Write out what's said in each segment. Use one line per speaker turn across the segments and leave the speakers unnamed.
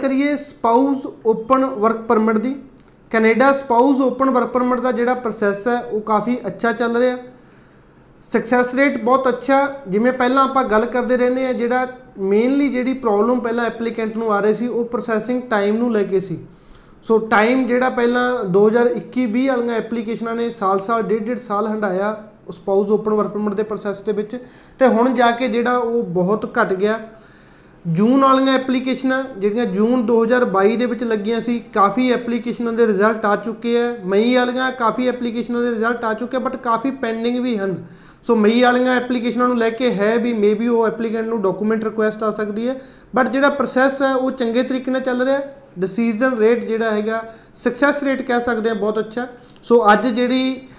ਕਰੀਏ spouse open work permit ਦੀ। Canada spouse open work permit ਦਾ ਜਿਹੜਾ process ਹੈ, ਉਹ ਕਾਫੀ ਅੱਛਾ ਚੱਲ ਰਿਹਾ। ਸਕਸੈਸ ਰੇਟ ਬਹੁਤ ਅੱਛਾ, ਜਿਵੇਂ ਪਹਿਲਾਂ ਆਪਾਂ ਗੱਲ ਕਰਦੇ ਰਹਿੰਦੇ ਆ ਜਿਹੜਾ ਮੇਨਲੀ ਜਿਹੜੀ ਪ੍ਰੋਬਲਮ ਪਹਿਲਾਂ ਐਪਲੀਕੈਂਟ ਨੂੰ ਆ ਰਹੀ ਸੀ, ਉਹ ਪ੍ਰੋਸੈਸਿੰਗ ਟਾਈਮ ਨੂੰ ਲੈ ਕੇ ਸੀ। ਸੋ ਟਾਈਮ ਜਿਹੜਾ ਪਹਿਲਾਂ 2021-20 ਵਾਲੀਆਂ ਐਪਲੀਕੇਸ਼ਨਾਂ ਨੇ, ਸਾਲ-ਸਾਲ, ਡੇਢ-ਡੇਢ ਸਾਲ ਹੰਡਾਇਆ ਸਪਾਊਸ ਓਪਨ ਵਰਕ ਪਰਮਿਟ ਦੇ ਪ੍ਰੋਸੈਸ ਦੇ ਵਿੱਚ। ਤੇ ਹੁਣ ਜਾ ਕੇ ਜਿਹੜਾ ਉਹ ਬਹੁਤ ਘਟ ਗਿਆ। ਜੂਨ ਵਾਲੀਆਂ ਐਪਲੀਕੇਸ਼ਨਾਂ ਜਿਹੜੀਆਂ ਜੂਨ 2022 ਦੇ ਵਿੱਚ ਲੱਗੀਆਂ ਸੀ ਕਾਫੀ ਐਪਲੀਕੇਸ਼ਨਾਂ ਦੇ ਰਿਜ਼ਲਟ ਆ ਚੁੱਕੇ ਆ। ਮਈ ਵਾਲੀਆਂ ਕਾਫੀ ਐਪਲੀਕੇਸ਼ਨਾਂ ਦੇ ਰਿਜ਼ਲਟ ਆ ਚੁੱਕੇ ਬਟ ਕਾਫੀ ਪੈਂਡਿੰਗ ਵੀ ਹਨ। ਸੋ ਮਈ ਵਾਲੀਆਂ ਐਪਲੀਕੇਸ਼ਨਾਂ ਨੂੰ ਲੈ ਕੇ ਹੈ ਵੀ ਮੇਬੀ ਉਹ ਐਪਲੀਕੈਂਟ ਨੂੰ ਡਾਕੂਮੈਂਟ ਰਿਕੁਐਸਟ ਆ ਸਕਦੀ ਹੈ। ਬਟ ਜਿਹੜਾ ਪ੍ਰੋਸੈਸ ਹੈ ਉਹ ਚੰਗੇ ਤਰੀਕੇ ਨਾਲ ਚੱਲ ਰਿਹਾ ਡਿਸੀਜਨ ਰੇਟ ਜਿਹੜਾ ਹੈਗਾ ਸਕਸੈਸ ਰੇਟ ਕਹਿ ਸਕਦੇ ਆ ਬਹੁਤ ਅੱਛਾ। ਸੋ ਅੱਜ ਜਿਹੜੀ ਅ,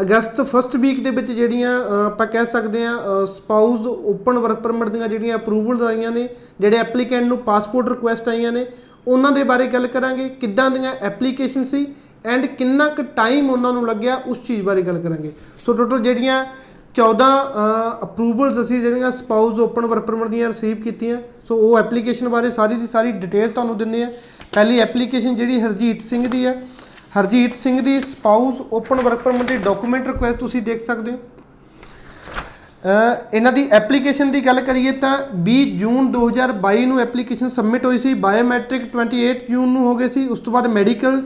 ਅਗਸਤ ਫਸਟ ਵੀਕ ਦੇ ਵਿੱਚ ਜਿਹੜੀਆਂ ਅ, ਆਪਾਂ ਕਹਿ ਸਕਦੇ ਆ ਸਪਾਊਸ ਓਪਨ ਵਰਕ ਪਰਮਿਟ ਦੀਆਂ ਜਿਹੜੀਆਂ ਅਪਰੂਵਲਸ ਆਈਆਂ ਨੇ ਜਿਹੜੇ ਐਪਲੀਕੈਂਟ ਨੂੰ ਪਾਸਪੋਰਟ ਰਿਕੁਐਸਟ ਆਈਆਂ ਨੇ ਉਹਨਾਂ ਦੇ ਬਾਰੇ ਗੱਲ ਕਰਾਂਗੇ ਕਿੱਦਾਂ ਦੀਆਂ ਐਪਲੀਕੇਸ਼ਨ ਸੀ ਐਂਡ ਕਿੰਨਾ ਕੁ ਟਾਈਮ ਉਹਨਾਂ ਨੂੰ ਲੱਗਿਆ ਉਸ ਚੀਜ਼ ਬਾਰੇ ਗੱਲ ਕਰਾਂਗੇ। ਸੋ ਟੋਟਲ ਜਿਹੜੀਆਂ 14 ਅਪਰੂਵਲਸ ਅਸੀਂ ਜਿਹੜੀਆਂ ਸਪਾਊਸ ਓਪਨ ਵਰਕ ਪਰਮਿਟ ਦੀਆਂ ਰਿਸੀਵ ਕੀਤੀਆਂ ਸੋ ਉਹ ਐਪਲੀਕੇਸ਼ਨ ਬਾਰੇ ਸਾਰੀ ਦੀ ਸਾਰੀ ਡਿਟੇਲ ਤੁਹਾਨੂੰ ਦਿੰਨੇ ਆ ਪਹਿਲੀ ਐਪਲੀਕੇਸ਼ਨ ਜਿਹੜੀ ਹਰਜੀਤ ਸਿੰਘ ਦੀ ਹੈ ਹਰਜੀਤ ਸਿੰਘ ਦੀ ਸਪਾਊਸ ਓਪਨ ਵਰਕ ਪਰਮਿਟ ਦੀ ਡਾਕੂਮੈਂਟ ਰਿਕੁਐਸਟ ਤੁਸੀਂ ਦੇਖ ਸਕਦੇ ਹੋ। ਅ, ਇਹਨਾਂ ਦੀ ਐਪਲੀਕੇਸ਼ਨ ਦੀ ਗੱਲ ਕਰੀਏ ਤਾਂ 20 ਜੂਨ 2022 ਨੂੰ ਐਪਲੀਕੇਸ਼ਨ ਸਬਮਿਟ ਹੋਈ ਸੀ। ਬਾਇਓਮੈਟ੍ਰਿਕ 28 ਜੂਨ ਨੂੰ ਹੋ ਗਏ ਸੀ। ਉਸ ਤੋਂ ਬਾਅਦ ਮੈਡੀਕਲ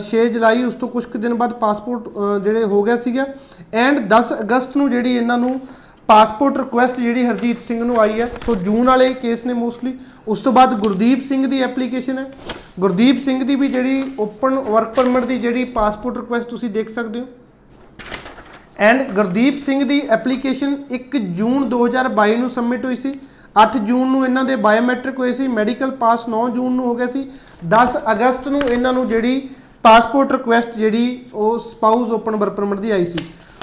6 ਜੁਲਾਈ ਉਸ ਤੋਂ ਕੁਝ ਕੁ ਦਿਨ ਬਾਅਦ ਪਾਸਪੋਰਟ ਅ, ਜਿਹੜੇ ਹੋ ਗਿਆ ਸੀਗਾ। ਐਂਡ 10 ਅਗਸਤ ਨੂੰ ਜਿਹੜੀ ਇਹਨਾਂ ਨੂੰ ਪਾਸਪੋਰਟ ਰਿਕੁਐਸਟ ਜਿਹੜੀ ਹਰਜੀਤ ਸਿੰਘ ਨੂੰ ਆਈ ਹੈ, ਸੋ ਜੂਨ ਵਾਲੇ ਕੇਸ ਨੇ ਮੋਸਟਲੀ ਉਸ ਤੋਂ ਬਾਅਦ ਗੁਰਦੀਪ ਸਿੰਘ ਦੀ ਐਪਲੀਕੇਸ਼ਨ ਹੈ। ਗੁਰਦੀਪ ਸਿੰਘ ਦੀ ਵੀ ਜਿਹੜੀ ਓਪਨ ਵਰਕ ਪਰਮਿਟ ਦੀ ਜਿਹੜੀ ਪਾਸਪੋਰਟ ਰਿਕੁਐਸਟ ਤੁਸੀਂ ਦੇਖ ਸਕਦੇ ਹੋ। ਐਂਡ ਗੁਰਦੀਪ ਸਿੰਘ ਦੀ ਐਪਲੀਕੇਸ਼ਨ 1 ਜੂਨ 2022 ਨੂੰ ਸਬਮਿਟ ਹੋਈ ਸੀ। 8 ਜੂਨ ਨੂੰ ਇਹਨਾਂ ਦੇ ਬਾਇਓਮੈਟ੍ਰਿਕ ਹੋਏ ਸੀ। ਮੈਡੀਕਲ ਪਾਸ 9 ਜੂਨ ਨੂੰ ਹੋ ਗਿਆ ਸੀ। 10 ਅਗਸਤ ਨੂੰ ਇਹਨਾਂ ਨੂੰ ਜਿਹੜੀ ਪਾਸਪੋਰਟ ਰਿਕੁਐਸਟ ਜਿਹੜੀ ਉਹ ਸਪਾਊਸ ਓਪਨ ਵਰਕ ਪਰਮਿਟ ਦੀ ਆਈ ਸੀ।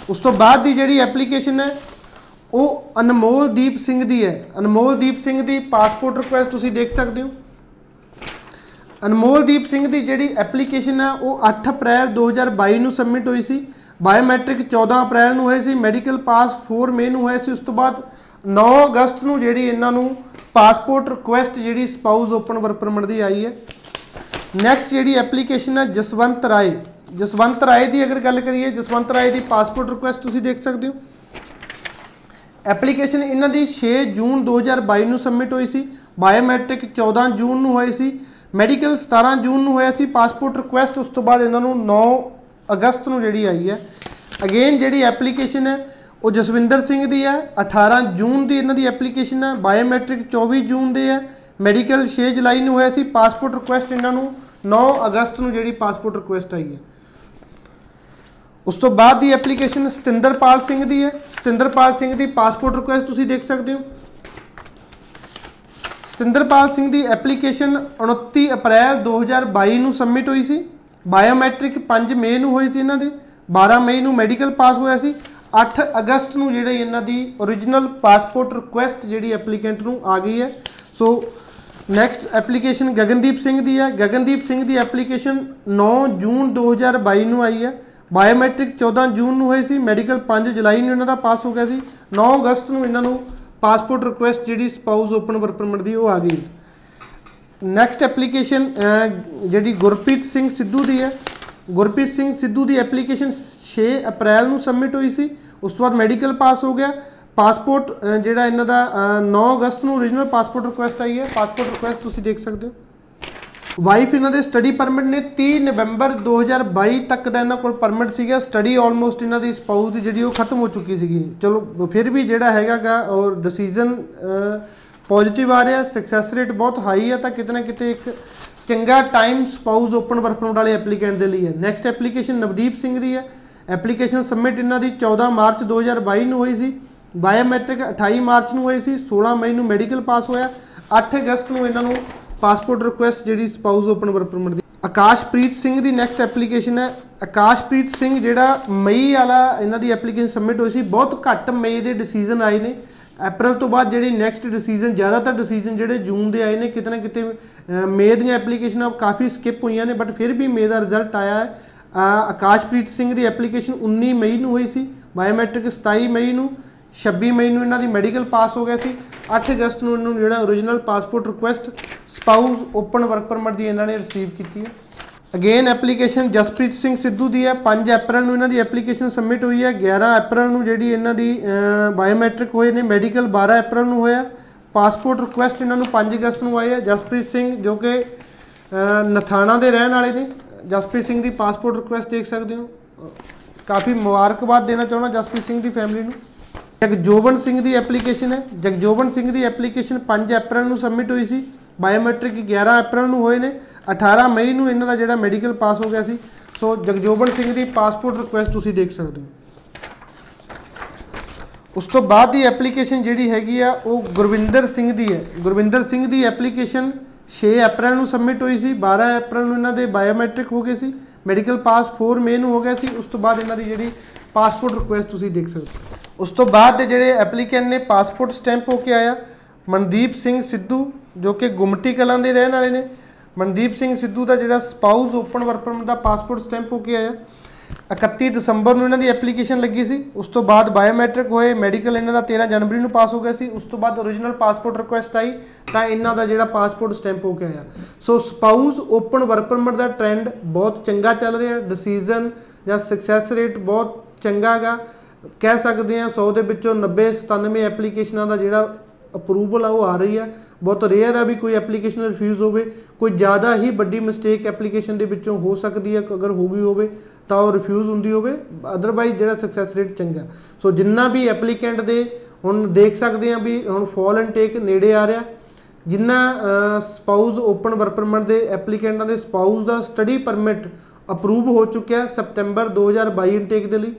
ਉਸ ਤੋਂ ਬਾਅਦ ਦੀ ਜਿਹੜੀ ਐਪਲੀਕੇਸ਼ਨ ਹੈ ਉਹ ਅਨਮੋਲਦੀਪ ਸਿੰਘ ਦੀ ਹੈ। ਅਨਮੋਲਦੀਪ ਸਿੰਘ ਦੀ ਪਾਸਪੋਰਟ ਰਿਕੁਐਸਟ ਤੁਸੀਂ ਦੇਖ ਸਕਦੇ ਹੋ। ਅਨਮੋਲਦੀਪ ਸਿੰਘ ਦੀ ਜਿਹੜੀ ਐਪਲੀਕੇਸ਼ਨ ਹੈ ਉਹ 8 ਅਪ੍ਰੈਲ 2022 ਨੂੰ ਸਬਮਿਟ ਹੋਈ ਸੀ। ਬਾਇਓਮੈਟ੍ਰਿਕ 14 ਅਪ੍ਰੈਲ ਨੂੰ ਹੋਏ ਸੀ ਮੈਡੀਕਲ ਪਾਸ 4 ਮਈ ਨੂੰ ਹੋਇਆ ਸੀ। ਉਸ ਤੋਂ ਬਾਅਦ 9 ਅਗਸਤ ਨੂੰ ਜਿਹੜੀ ਇਹਨਾਂ ਨੂੰ ਪਾਸਪੋਰਟ ਰਿਕੁਐਸਟ ਜਿਹੜੀ ਸਪਾਊਸ ਓਪਨ ਵਰਕ ਪਰਮਿਟ ਦੀ ਆਈ ਹੈ। ਨੈਕਸਟ ਜਿਹੜੀ ਐਪਲੀਕੇਸ਼ਨ ਹੈ ਜਸਵੰਤ ਰਾਏ। ਜਸਵੰਤ ਰਾਏ ਦੀ ਅਗਰ ਗੱਲ ਕਰੀਏ, ਜਸਵੰਤ ਰਾਏ ਦੀ ਪਾਸਪੋਰਟ ਰਿਕੁਐਸਟ ਤੁਸੀਂ ਦੇਖ ਸਕਦੇ ਹੋ। ਐਪਲੀਕੇਸ਼ਨ ਇਹਨਾਂ ਦੀ 6 ਜੂਨ 2022 ਨੂੰ ਸਬਮਿਟ ਹੋਈ ਸੀ ਬਾਇਓਮੈਟ੍ਰਿਕ 14 ਜੂਨ ਨੂੰ ਹੋਏ ਸੀ ਮੈਡੀਕਲ 17 ਜੂਨ ਨੂੰ ਹੋਇਆ ਸੀ ਪਾਸਪੋਰਟ ਰਿਕੁਐਸਟ ਉਸ ਤੋਂ ਬਾਅਦ ਇਹਨਾਂ ਨੂੰ 9 ਅਗਸਤ ਨੂੰ ਜਿਹੜੀ ਆਈ ਹੈ। ਅਗੇਨ ਜਿਹੜੀ ਐਪਲੀਕੇਸ਼ਨ ਹੈ, ਉਹ ਜਸਵਿੰਦਰ ਸਿੰਘ ਦੀ ਹੈ 18 ਜੂਨ ਦੀ ਇਹਨਾਂ ਦੀ ਐਪਲੀਕੇਸ਼ਨ ਹੈ ਬਾਇਓਮੈਟ੍ਰਿਕ 24 ਜੂਨ ਦੇ ਹੈ ਮੈਡੀਕਲ 6 ਜੁਲਾਈ ਨੂੰ ਹੋਇਆ ਸੀ ਪਾਸਪੋਰਟ ਰਿਕੁਐਸਟ ਇਹਨਾਂ ਨੂੰ 9 ਅਗਸਤ ਨੂੰ ਜਿਹੜੀ ਪਾਸਪੋਰਟ ਰਿਕੁਐਸਟ ਆਈ ਹੈ। ਉਸ ਤੋਂ ਬਾਅਦ ਦੀ ਐਪਲੀਕੇਸ਼ਨ ਸਤਿੰਦਰਪਾਲ ਸਿੰਘ ਦੀ ਹੈ। ਸਤਿੰਦਰਪਾਲ ਸਿੰਘ ਦੀ ਪਾਸਪੋਰਟ ਰਿਕੁਐਸਟ ਤੁਸੀਂ ਦੇਖ ਸਕਦੇ ਹੋ। ਸਤਿੰਦਰਪਾਲ ਸਿੰਘ ਦੀ ਐਪਲੀਕੇਸ਼ਨ 29 ਅਪ੍ਰੈਲ 2022 ਨੂੰ ਸਬਮਿਟ ਹੋਈ ਸੀ। ਬਾਇਓਮੈਟ੍ਰਿਕ 5 ਮਈ ਨੂੰ ਹੋਈ ਸੀ ਇਹਨਾਂ ਦੇ। 12 ਮਈ ਨੂੰ ਮੈਡੀਕਲ ਪਾਸ ਹੋਇਆ ਸੀ। 8 ਅਗਸਤ ਨੂੰ ਜਿਹੜੇ ਇਹਨਾਂ ਦੀ origignal ਪਾਸਪੋਰਟ ਰਿਕੁਐਸਟ ਜਿਹੜੀ ਐਪਲੀਕੈਂਟ ਨੂੰ ਆ ਗਈ ਹੈ। So next application Gagandeep Singh ਦੀ ਹੈ। ਗਗਨਦੀਪ ਸਿੰਘ ਦੀ ਐਪਲੀਕੇਸ਼ਨ 9 ਜੂਨ 2022 ਨੂੰ ਆਈ ਹੈ। ਬਾਇਓਮੈਟ੍ਰਿਕ 14 ਜੂਨ ਨੂੰ ਹੋਈ ਸੀ ਮੈਡੀਕਲ 5 ਜੁਲਾਈ ਨੂੰ ਇਹਨਾਂ ਦਾ ਪਾਸ ਹੋ ਗਿਆ ਸੀ 9 ਅਗਸਤ ਨੂੰ ਇਹਨਾਂ ਨੂੰ ਪਾਸਪੋਰਟ ਰਿਕੁਐਸਟ ਜਿਹੜੀ ਸਪਾਊਸ ਓਪਨ ਵਰਕ ਪਰਮਿਟ ਦੀ ਉਹ ਆ ਗਈ। ਨੈਕਸਟ ਐਪਲੀਕੇਸ਼ਨ ਜਿਹੜੀ ਗੁਰਪ੍ਰੀਤ ਸਿੰਘ ਸਿੱਧੂ ਦੀ ਹੈ। ਗੁਰਪ੍ਰੀਤ ਸਿੰਘ ਸਿੱਧੂ ਦੀ ਐਪਲੀਕੇਸ਼ਨ 6 ਅਪ੍ਰੈਲ ਨੂੰ ਸਬਮਿਟ ਹੋਈ ਸੀ ਉਸ ਤੋਂ ਬਾਅਦ ਮੈਡੀਕਲ ਪਾਸ ਹੋ ਗਿਆ। ਪਾਸਪੋਰਟ ਅ, ਜਿਹੜਾ ਇਹਨਾਂ ਦਾ ਅ, 9 ਅਗਸਤ ਨੂੰ origignal ਪਾਸਪੋਰਟ ਰਿਕੁਐਸਟ ਆਈ ਹੈ। ਪਾਸਪੋਰਟ ਰਿਕੁਐਸਟ ਤੁਸੀਂ ਦੇਖ ਸਕਦੇ ਹੋ। ਵਾਈਫ ਇਹਨਾਂ ਦੇ ਸਟੱਡੀ ਪਰਮਿਟ ਨੇ 30 ਨਵੰਬਰ 2022 ਤੱਕ ਦਾ ਇਹਨਾਂ ਕੋਲ ਪਰਮਿਟ ਸੀਗਾ। ਸਟੱਡੀ ਆਲਮੋਸਟ ਇਹਨਾਂ ਦੀ ਸਪਾਊਸ ਦੀ ਜਿਹੜੀ ਉਹ ਖਤਮ ਹੋ ਚੁੱਕੀ ਸੀਗੀ। ਚਲੋ, ਫਿਰ ਵੀ ਜਿਹੜਾ ਹੈਗਾਗਾ ਔਰ ਡਿਸੀਜਨ ਪੋਜ਼ਿਟਿਵ ਆ ਰਿਹਾ। ਸਕਸੈਸ ਰੇਟ ਬਹੁਤ ਹਾਈ ਹੈ ਤਾਂ ਕਿਤੇ ਨਾ ਕਿਤੇ ਇੱਕ ਚੰਗਾ time spouse open work permit ਵਾਲੇ ਐਪਲੀਕੈਂਟ ਦੇ ਲਈ ਹੈ। ਨੈਕਸਟ ਐਪਲੀਕੇਸ਼ਨ ਨਵਦੀਪ ਸਿੰਘ ਦੀ ਹੈ। ਐਪਲੀਕੇਸ਼ਨ ਸਬਮਿਟ ਇਹਨਾਂ ਦੀ 14 ਮਾਰਚ 2022 ਨੂੰ ਹੋਈ ਸੀ। ਬਾਇਓਮੈਟ੍ਰਿਕ 28 ਮਾਰਚ ਨੂੰ ਹੋਈ ਸੀ। 16 ਮਈ ਨੂੰ ਮੈਡੀਕਲ ਪਾਸ ਹੋਇਆ। 8 ਅਗਸਤ ਨੂੰ ਇਹਨਾਂ ਨੂੰ ਪਾਸਪੋਰਟ ਰਿਕੁਐਸਟ ਜਿਹੜੀ ਸਪਾਊਸ ਓਪਨ ਵਰਕ ਪਰਮਿਟ ਦੀ। ਆਕਾਸ਼ਪ੍ਰੀਤ ਸਿੰਘ ਦੀ ਨੈਕਸਟ ਐਪਲੀਕੇਸ਼ਨ ਹੈ। ਆਕਾਸ਼ਪ੍ਰੀਤ ਸਿੰਘ ਜਿਹੜਾ ਮਈ ਵਾਲਾ ਇਹਨਾਂ ਦੀ ਐਪਲੀਕੇਸ਼ਨ ਸਬਮਿਟ ਹੋਈ ਸੀ ਬਹੁਤ ਘੱਟ ਮਈ ਦੇ ਡਿਸੀਜਨ ਆਏ ਨੇ। ਅਪ੍ਰੈਲ ਤੋਂ ਬਾਅਦ ਜਿਹੜੀ ਨੈਕਸਟ ਡਿਸੀਜਨ ਜ਼ਿਆਦਾਤਰ ਡਿਸੀਜਨ ਜਿਹੜੇ ਜੂਨ ਦੇ ਆਏ ਨੇ ਕਿਤੇ ਨਾ ਕਿਤੇ ਮਈ ਦੀਆਂ ਐਪਲੀਕੇਸ਼ਨਾਂ ਕਾਫੀ ਸਕਿਪ ਹੋਈਆਂ ਨੇ ਬਟ ਫਿਰ ਵੀ ਮਈ ਦਾ ਰਿਜ਼ਲਟ ਆਇਆ ਹੈ। ਅ, ਆਕਾਸ਼ਪ੍ਰੀਤ ਸਿੰਘ ਦੀ ਐਪਲੀਕੇਸ਼ਨ 19 ਮਈ ਨੂੰ ਹੋਈ ਸੀ ਬਾਇਓਮੈਟ੍ਰਿਕ 27 ਮਈ ਨੂੰ। 26 ਮਈ ਨੂੰ ਇਹਨਾਂ ਦੀ ਮੈਡੀਕਲ ਪਾਸ ਹੋ ਗਿਆ ਸੀ। 8 ਅਗਸਤ ਨੂੰ ਇਹਨਾਂ ਨੂੰ ਜਿਹੜਾ origignal passport request spouse open work permit ਦੀ ਇਹਨਾਂ ਨੇ ਰਿਸੀਵ ਕੀਤੀ ਹੈ। ਅਗੇਨ ਐਪਲੀਕੇਸ਼ਨ ਜਸਪ੍ਰੀਤ ਸਿੰਘ ਸਿੱਧੂ ਦੀ ਹੈ। 5 ਅਪ੍ਰੈਲ ਨੂੰ ਇਹਨਾਂ ਦੀ ਐਪਲੀਕੇਸ਼ਨ ਸਬਮਿਟ ਹੋਈ ਹੈ। 11 ਅਪ੍ਰੈਲ ਨੂੰ ਜਿਹੜੀ ਇਹਨਾਂ ਦੀ ਬਾਇਓਮੈਟ੍ਰਿਕ ਹੋਏ ਨੇ। ਮੈਡੀਕਲ 12 ਅਪ੍ਰੈਲ ਨੂੰ ਹੋਇਆ। ਪਾਸਪੋਰਟ ਰਿਕੁਐਸਟ ਇਹਨਾਂ ਨੂੰ 5 ਅਗਸਤ ਨੂੰ ਆਈ ਹੈ। ਜਸਪ੍ਰੀਤ ਸਿੰਘ ਜੋ ਕਿ ਅ, ਨਥਾਣਾ ਦੇ ਰਹਿਣ ਵਾਲੇ ਨੇ। ਜਸਪ੍ਰੀਤ ਸਿੰਘ ਦੀ ਪਾਸਪੋਰਟ ਰਿਕੁਐਸਟ ਦੇਖ ਸਕਦੇ ਹੋ। ਅ, ਕਾਫੀ ਮੁਬਾਰਕਬਾਦ ਦੇਣਾ ਚਾਹੁੰਦਾ ਜਸਪ੍ਰੀਤ ਸਿੰਘ ਦੀ ਫੈਮਿਲੀ ਨੂੰ। ਜਗਜੋਬਨ ਸਿੰਘ ਦੀ ਐਪਲੀਕੇਸ਼ਨ ਹੈ। ਜਗਜੋਬਨ ਸਿੰਘ ਦੀ ਐਪਲੀਕੇਸ਼ਨ 5 ਅਪ੍ਰੈਲ ਨੂੰ ਸਬਮਿਟ ਹੋਈ ਸੀ। ਬਾਇਓਮੈਟ੍ਰਿਕ 11 ਅਪ੍ਰੈਲ ਨੂੰ ਹੋਏ ਨੇ। 18 ਮਈ ਨੂੰ ਇਹਨਾਂ ਦਾ ਜਿਹੜਾ ਮੈਡੀਕਲ ਪਾਸ ਹੋ ਗਿਆ ਸੀ। ਸੋ ਜਗਜੋਬਨ ਸਿੰਘ ਦੀ ਪਾਸਪੋਰਟ ਰਿਕੁਐਸਟ ਤੁਸੀਂ ਦੇਖ ਸਕਦੇ ਹੋ। ਉਸ ਤੋਂ ਬਾਅਦ ਦੀ ਐਪਲੀਕੇਸ਼ਨ ਜਿਹੜੀ ਹੈਗੀ ਆ, ਉਹ ਗੁਰਵਿੰਦਰ ਸਿੰਘ ਦੀ ਹੈ। ਗੁਰਵਿੰਦਰ ਸਿੰਘ ਦੀ ਐਪਲੀਕੇਸ਼ਨ 6 ਅਪ੍ਰੈਲ ਨੂੰ ਸਬਮਿਟ ਹੋਈ ਸੀ। 12 ਅਪ੍ਰੈਲ ਨੂੰ ਇਹਨਾਂ ਦੇ ਬਾਇਓਮੈਟ੍ਰਿਕ ਹੋ ਗਏ ਸੀ। ਮੈਡੀਕਲ ਪਾਸ 4 ਮਈ ਨੂੰ ਹੋ ਗਿਆ ਸੀ। ਉਸ ਤੋਂ ਬਾਅਦ ਇਹਨਾਂ ਦੀ ਜਿਹੜੀ ਪਾਸਪੋਰਟ ਰਿਕੁਐਸਟ ਤੁਸੀਂ ਦੇਖ ਸਕਦੇ ਹੋ। ਉਸ ਤੋਂ ਬਾਅਦ ਦੇ ਜਿਹੜੇ ਐਪਲੀਕੈਂਟ ਨੇ ਪਾਸਪੋਰਟ ਸਟੈਂਪ ਹੋ ਕੇ ਆਇਆ, ਮਨਦੀਪ ਸਿੰਘ ਸਿੱਧੂ, ਜੋ ਕਿ ਗੁਮਟੀ ਕਲਾਂ ਦੇ ਰਹਿਣ ਵਾਲੇ ਨੇ। ਮਨਦੀਪ ਸਿੰਘ ਸਿੱਧੂ ਦਾ ਜਿਹੜਾ ਸਪਾਊਸ ਓਪਨ ਵਰਕ ਪਰਮਿਟ ਦਾ ਪਾਸਪੋਰਟ ਸਟੈਂਪ ਹੋ ਕੇ ਆਇਆ। 31 ਦਸੰਬਰ ਨੂੰ ਇਹਨਾਂ ਦੀ ਐਪਲੀਕੇਸ਼ਨ ਲੱਗੀ ਸੀ। ਉਸ ਤੋਂ ਬਾਅਦ ਬਾਇਓਮੈਟ੍ਰਿਕ ਹੋਏ ਮੈਡੀਕਲ ਇਹਨਾਂ ਦਾ 13 ਜਨਵਰੀ ਨੂੰ ਪਾਸ ਹੋ ਗਿਆ ਸੀ। ਉਸ ਤੋਂ ਬਾਅਦ origignal ਪਾਸਪੋਰਟ ਰਿਕੁਐਸਟ ਆਈ, ਤਾਂ ਇਹਨਾਂ ਦਾ ਜਿਹੜਾ ਪਾਸਪੋਰਟ ਸਟੈਂਪ ਹੋ ਕੇ ਆਇਆ। So spouse open work permit ਦਾ ਟ੍ਰੈਂਡ ਬਹੁਤ ਚੰਗਾ ਚੱਲ ਰਿਹਾ। ਡਿਸੀਜਨ ਜਾਂ ਸਕਸੈਸ ਰੇਟ ਬਹੁਤ ਚੰਗਾ ਹੈਗਾ। ਕਹਿ ਸਕਦੇ ਆ 100 ਦੇ ਵਿੱਚੋਂ 90 97 ਐਪਲੀਕੇਸ਼ਨਾਂ ਦਾ ਜਿਹੜਾ ਅਪਰੂਵਲ ਆ, ਉਹ ਆ ਰਹੀ ਹੈ। ਬਹੁਤ ਰੇਅਰ ਆ ਵੀ ਕੋਈ ਐਪਲੀਕੇਸ਼ਨ ਰਿਫਿਊਜ਼ ਹੋਵੇ। ਕੋਈ ਜ਼ਿਆਦਾ ਹੀ ਵੱਡੀ ਮਿਸਟੇਕ ਐਪਲੀਕੇਸ਼ਨ ਦੇ ਵਿੱਚੋਂ ਹੋ ਸਕਦੀ ਹੈ। ਅਗਰ ਹੋ ਗਈ ਹੋਵੇ, ਤਾਂ ਉਹ ਰਿਫਿਊਜ਼ ਹੁੰਦੀ ਹੋਵੇ। ਅਦਰਵਾਈਜ਼ ਜਿਹੜਾ ਸਕਸੈਸ ਰੇਟ ਚੰਗਾ। ਸੋ ਜਿੰਨਾ ਵੀ ਐਪਲੀਕੈਂਟ ਦੇ ਹੁਣ ਦੇਖ ਸਕਦੇ ਆ ਵੀ ਹੁਣ ਫਾਲ ਐਂਡ ਟੇਕ ਨੇੜੇ ਆ ਰਿਹਾ। ਜਿੰਨਾ ਸਪਾਊਸ ਓਪਨ ਵਰਕ ਪਰਮਿਟ ਦੇ ਐਪਲੀਕੈਂਟਾਂ ਦੇ ਸਪਾਊਸ ਦਾ ਸਟੱਡੀ ਪਰਮਿਟ ਅਪਰੂਵ ਹੋ ਚੁੱਕਿਆ ਸਪਟੈਂਬਰ 2022 ਇਨਟੇਕ ਦੇ ਲਈ।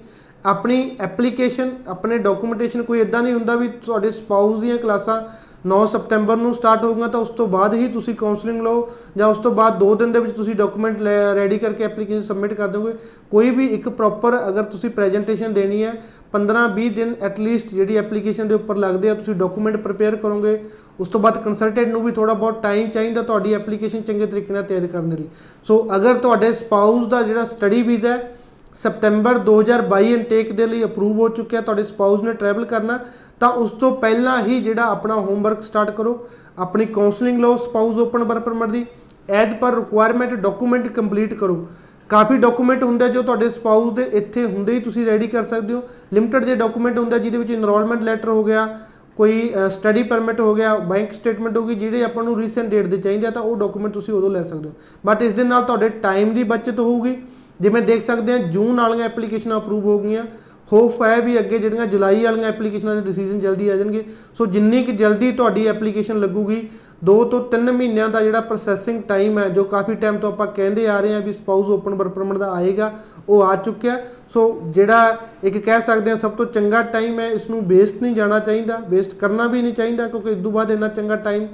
ਆਪਣੀ ਐਪਲੀਕੇਸ਼ਨ ਆਪਣੇ ਡਾਕੂਮੈਂਟੇਸ਼ਨ ਕੋਈ ਇਦਾਂ ਨਹੀਂ ਹੁੰਦਾ ਵੀ ਤੁਹਾਡੇ ਸਪਾਊਸ ਦੀਆਂ ਕਲਾਸਾਂ 9 ਸਪਟੈਂਬਰ ਨੂੰ ਸਟਾਰਟ ਹੋਊਗਾ ਤਾਂ ਉਸ ਤੋਂ ਬਾਅਦ ਹੀ ਤੁਸੀਂ ਕਾਉਂਸਲਿੰਗ ਲਓ ਜਾਂ ਉਸ ਤੋਂ ਬਾਅਦ 2 ਦਿਨ ਦੇ ਵਿੱਚ ਤੁਸੀਂ ਡਾਕੂਮੈਂਟ ਰੈਡੀ ਕਰਕੇ ਐਪਲੀਕੇਸ਼ਨ ਸਬਮਿਟ ਕਰ ਦੋਗੇ ਕੋਈ ਵੀ ਇੱਕ ਪ੍ਰੋਪਰ ਅਗਰ ਤੁਸੀਂ ਪ੍ਰੈਜੈਂਟੇਸ਼ਨ ਦੇਣੀ ਹੈ 15-20 ਦਿਨ ਐਟਲੀਸਟ ਜਿਹੜੀ ਐਪਲੀਕੇਸ਼ਨ ਦੇ ਉੱਪਰ ਲੱਗਦੇ ਆ, ਤੁਸੀਂ ਡਾਕੂਮੈਂਟ ਪ੍ਰਿਪੇਅਰ ਕਰੋਗੇ। ਉਸ ਤੋਂ ਬਾਅਦ ਕੰਸਲਟੈਂਟ ਨੂੰ ਵੀ ਥੋੜਾ ਬਹੁਤ ਟਾਈਮ ਚਾਹੀਦਾ ਤੁਹਾਡੀ ਐਪਲੀਕੇਸ਼ਨ ਚੰਗੇ ਤਰੀਕੇ ਨਾਲ ਤਿਆਰ ਕਰਨ ਦੇ ਲਈ। ਸੋ ਅਗਰ ਤੁਹਾਡੇ ਸਪਾਊਸ ਦਾ ਜਿਹੜਾ ਸਟੱਡੀ ਵੀਜ਼ਾ ਹੈ ਸਪਟੈਂਬਰ 2022 ਇਨਟੇਕ ਦੇ ਲਈ ਅਪਰੂਵ ਹੋ ਚੁੱਕਿਆ, ਤੁਹਾਡੇ ਸਪਾਊਸ ਨੇ ਟਰੈਵਲ ਕਰਨਾ, ਤਾਂ ਉਸ ਤੋਂ ਪਹਿਲਾਂ ਹੀ ਜਿਹੜਾ ਆਪਣਾ ਹੋਮਵਰਕ ਸਟਾਰਟ ਕਰੋ। ਆਪਣੀ ਕਾਉਂਸਲਿੰਗ ਲਓ ਸਪਾਊਸ ਓਪਨ ਵਰਕ ਪਰਮਿਟ ਦੀ। As per requirement document complete ਕਰੋ। ਕਾਫੀ ਡਾਕੂਮੈਂਟ ਹੁੰਦੇ ਜੋ ਤੁਹਾਡੇ ਸਪਾਊਸ ਦੇ ਇੱਥੇ ਹੁੰਦੇ ਹੀ ਤੁਸੀਂ ਰੈਡੀ ਕਰ ਸਕਦੇ ਹੋ। ਲਿਮਟਿਡ ਜੇ ਡਾਕੂਮੈਂਟ ਹੁੰਦਾ ਜਿਹਦੇ ਵਿੱਚ ਇਨਰੋਲਮੈਂਟ ਲੈਟਰ ਹੋ ਗਿਆ, ਕੋਈ ਸਟੱਡੀ ਪਰਮਿਟ ਹੋ ਗਿਆ ਬੈਂਕ ਸਟੇਟਮੈਂਟ ਹੋ ਗਈ, ਜਿਹੜੇ ਆਪਾਂ ਨੂੰ ਰੀਸੈਂਟ ਡੇਟ ਦੇ ਚਾਹੀਦੇ ਆ, ਤਾਂ ਉਹ ਡਾਕੂਮੈਂਟ ਤੁਸੀਂ ਉਦੋਂ ਲੈ ਸਕਦੇ ਹੋ। ਬਟ ਇਸ ਦੇ ਨਾਲ ਤੁਹਾਡੇ ਟਾਈਮ ਦੀ ਬਚਤ ਹੋਊਗੀ। ਜਿਵੇਂ ਦੇਖ ਸਕਦੇ ਆ ਜੂਨ ਵਾਲੀਆਂ ਐਪਲੀਕੇਸ਼ਨਾਂ ਅਪਰੂਵ ਹੋ ਗਈਆਂ ਹੋਪ ਹੈ ਵੀ ਅੱਗੇ ਜਿਹੜੀਆਂ ਜੁਲਾਈ ਵਾਲੀਆਂ ਐਪਲੀਕੇਸ਼ਨਾਂ ਦੇ ਡਿਸੀਜਨ ਜਲਦੀ ਆ ਜਾਣਗੇ। ਸੋ ਜਿੰਨੀ ਕਿ ਜਲਦੀ ਤੁਹਾਡੀ ਐਪਲੀਕੇਸ਼ਨ ਲੱਗੂਗੀ 2 ਤੋਂ 3 ਮਹੀਨਿਆਂ ਦਾ ਜਿਹੜਾ ਪ੍ਰੋਸੈਸਿੰਗ ਟਾਈਮ ਹੈ, ਜੋ ਕਾਫੀ ਟਾਈਮ ਤੋਂ ਆਪਾਂ ਕਹਿੰਦੇ ਆ ਰਹੇ ਹਾਂ ਵੀ ਸਪਾਊਸ ਓਪਨ ਵਰਕ ਪਰਮਿਟ ਦਾ ਆਏਗਾ, ਉਹ ਆ ਚੁੱਕਿਆ। ਸੋ ਜਿਹੜਾ ਇੱਕ ਕਹਿ ਸਕਦੇ ਆ ਸਭ ਤੋਂ ਚੰਗਾ ਟਾਈਮ ਹੈ ਇਸ ਨੂੰ ਵੇਸਟ ਨਹੀਂ ਜਾਣਾ ਚਾਹੀਦਾ ਵੇਸਟ ਕਰਨਾ ਵੀ ਨਹੀਂ ਚਾਹੀਦਾ, ਕਿਉਂਕਿ ਇਸ ਤੋਂ ਬਾਅਦ ਇੰਨਾ ਚੰਗਾ ਟਾਈਮ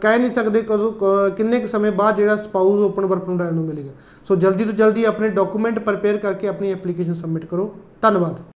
ਕਹਿ ਨਹੀਂ ਸਕਦੇ ਕਦੋਂ, ਕ- ਕਿੰਨੇ ਕੁ ਸਮੇਂ ਬਾਅਦ ਜਿਹੜਾ ਸਪਾਊਸ ਓਪਨ ਵਰਕ ਪਰਮਿਟ ਨੂੰ ਮਿਲੇਗਾ। ਸੋ ਜਲਦੀ ਤੋਂ ਜਲਦੀ ਆਪਣੇ ਡਾਕੂਮੈਂਟ ਪ੍ਰਪੇਅਰ ਕਰਕੇ ਆਪਣੀ ਐਪਲੀਕੇਸ਼ਨ ਸਬਮਿਟ ਕਰੋ। ਧੰਨਵਾਦ।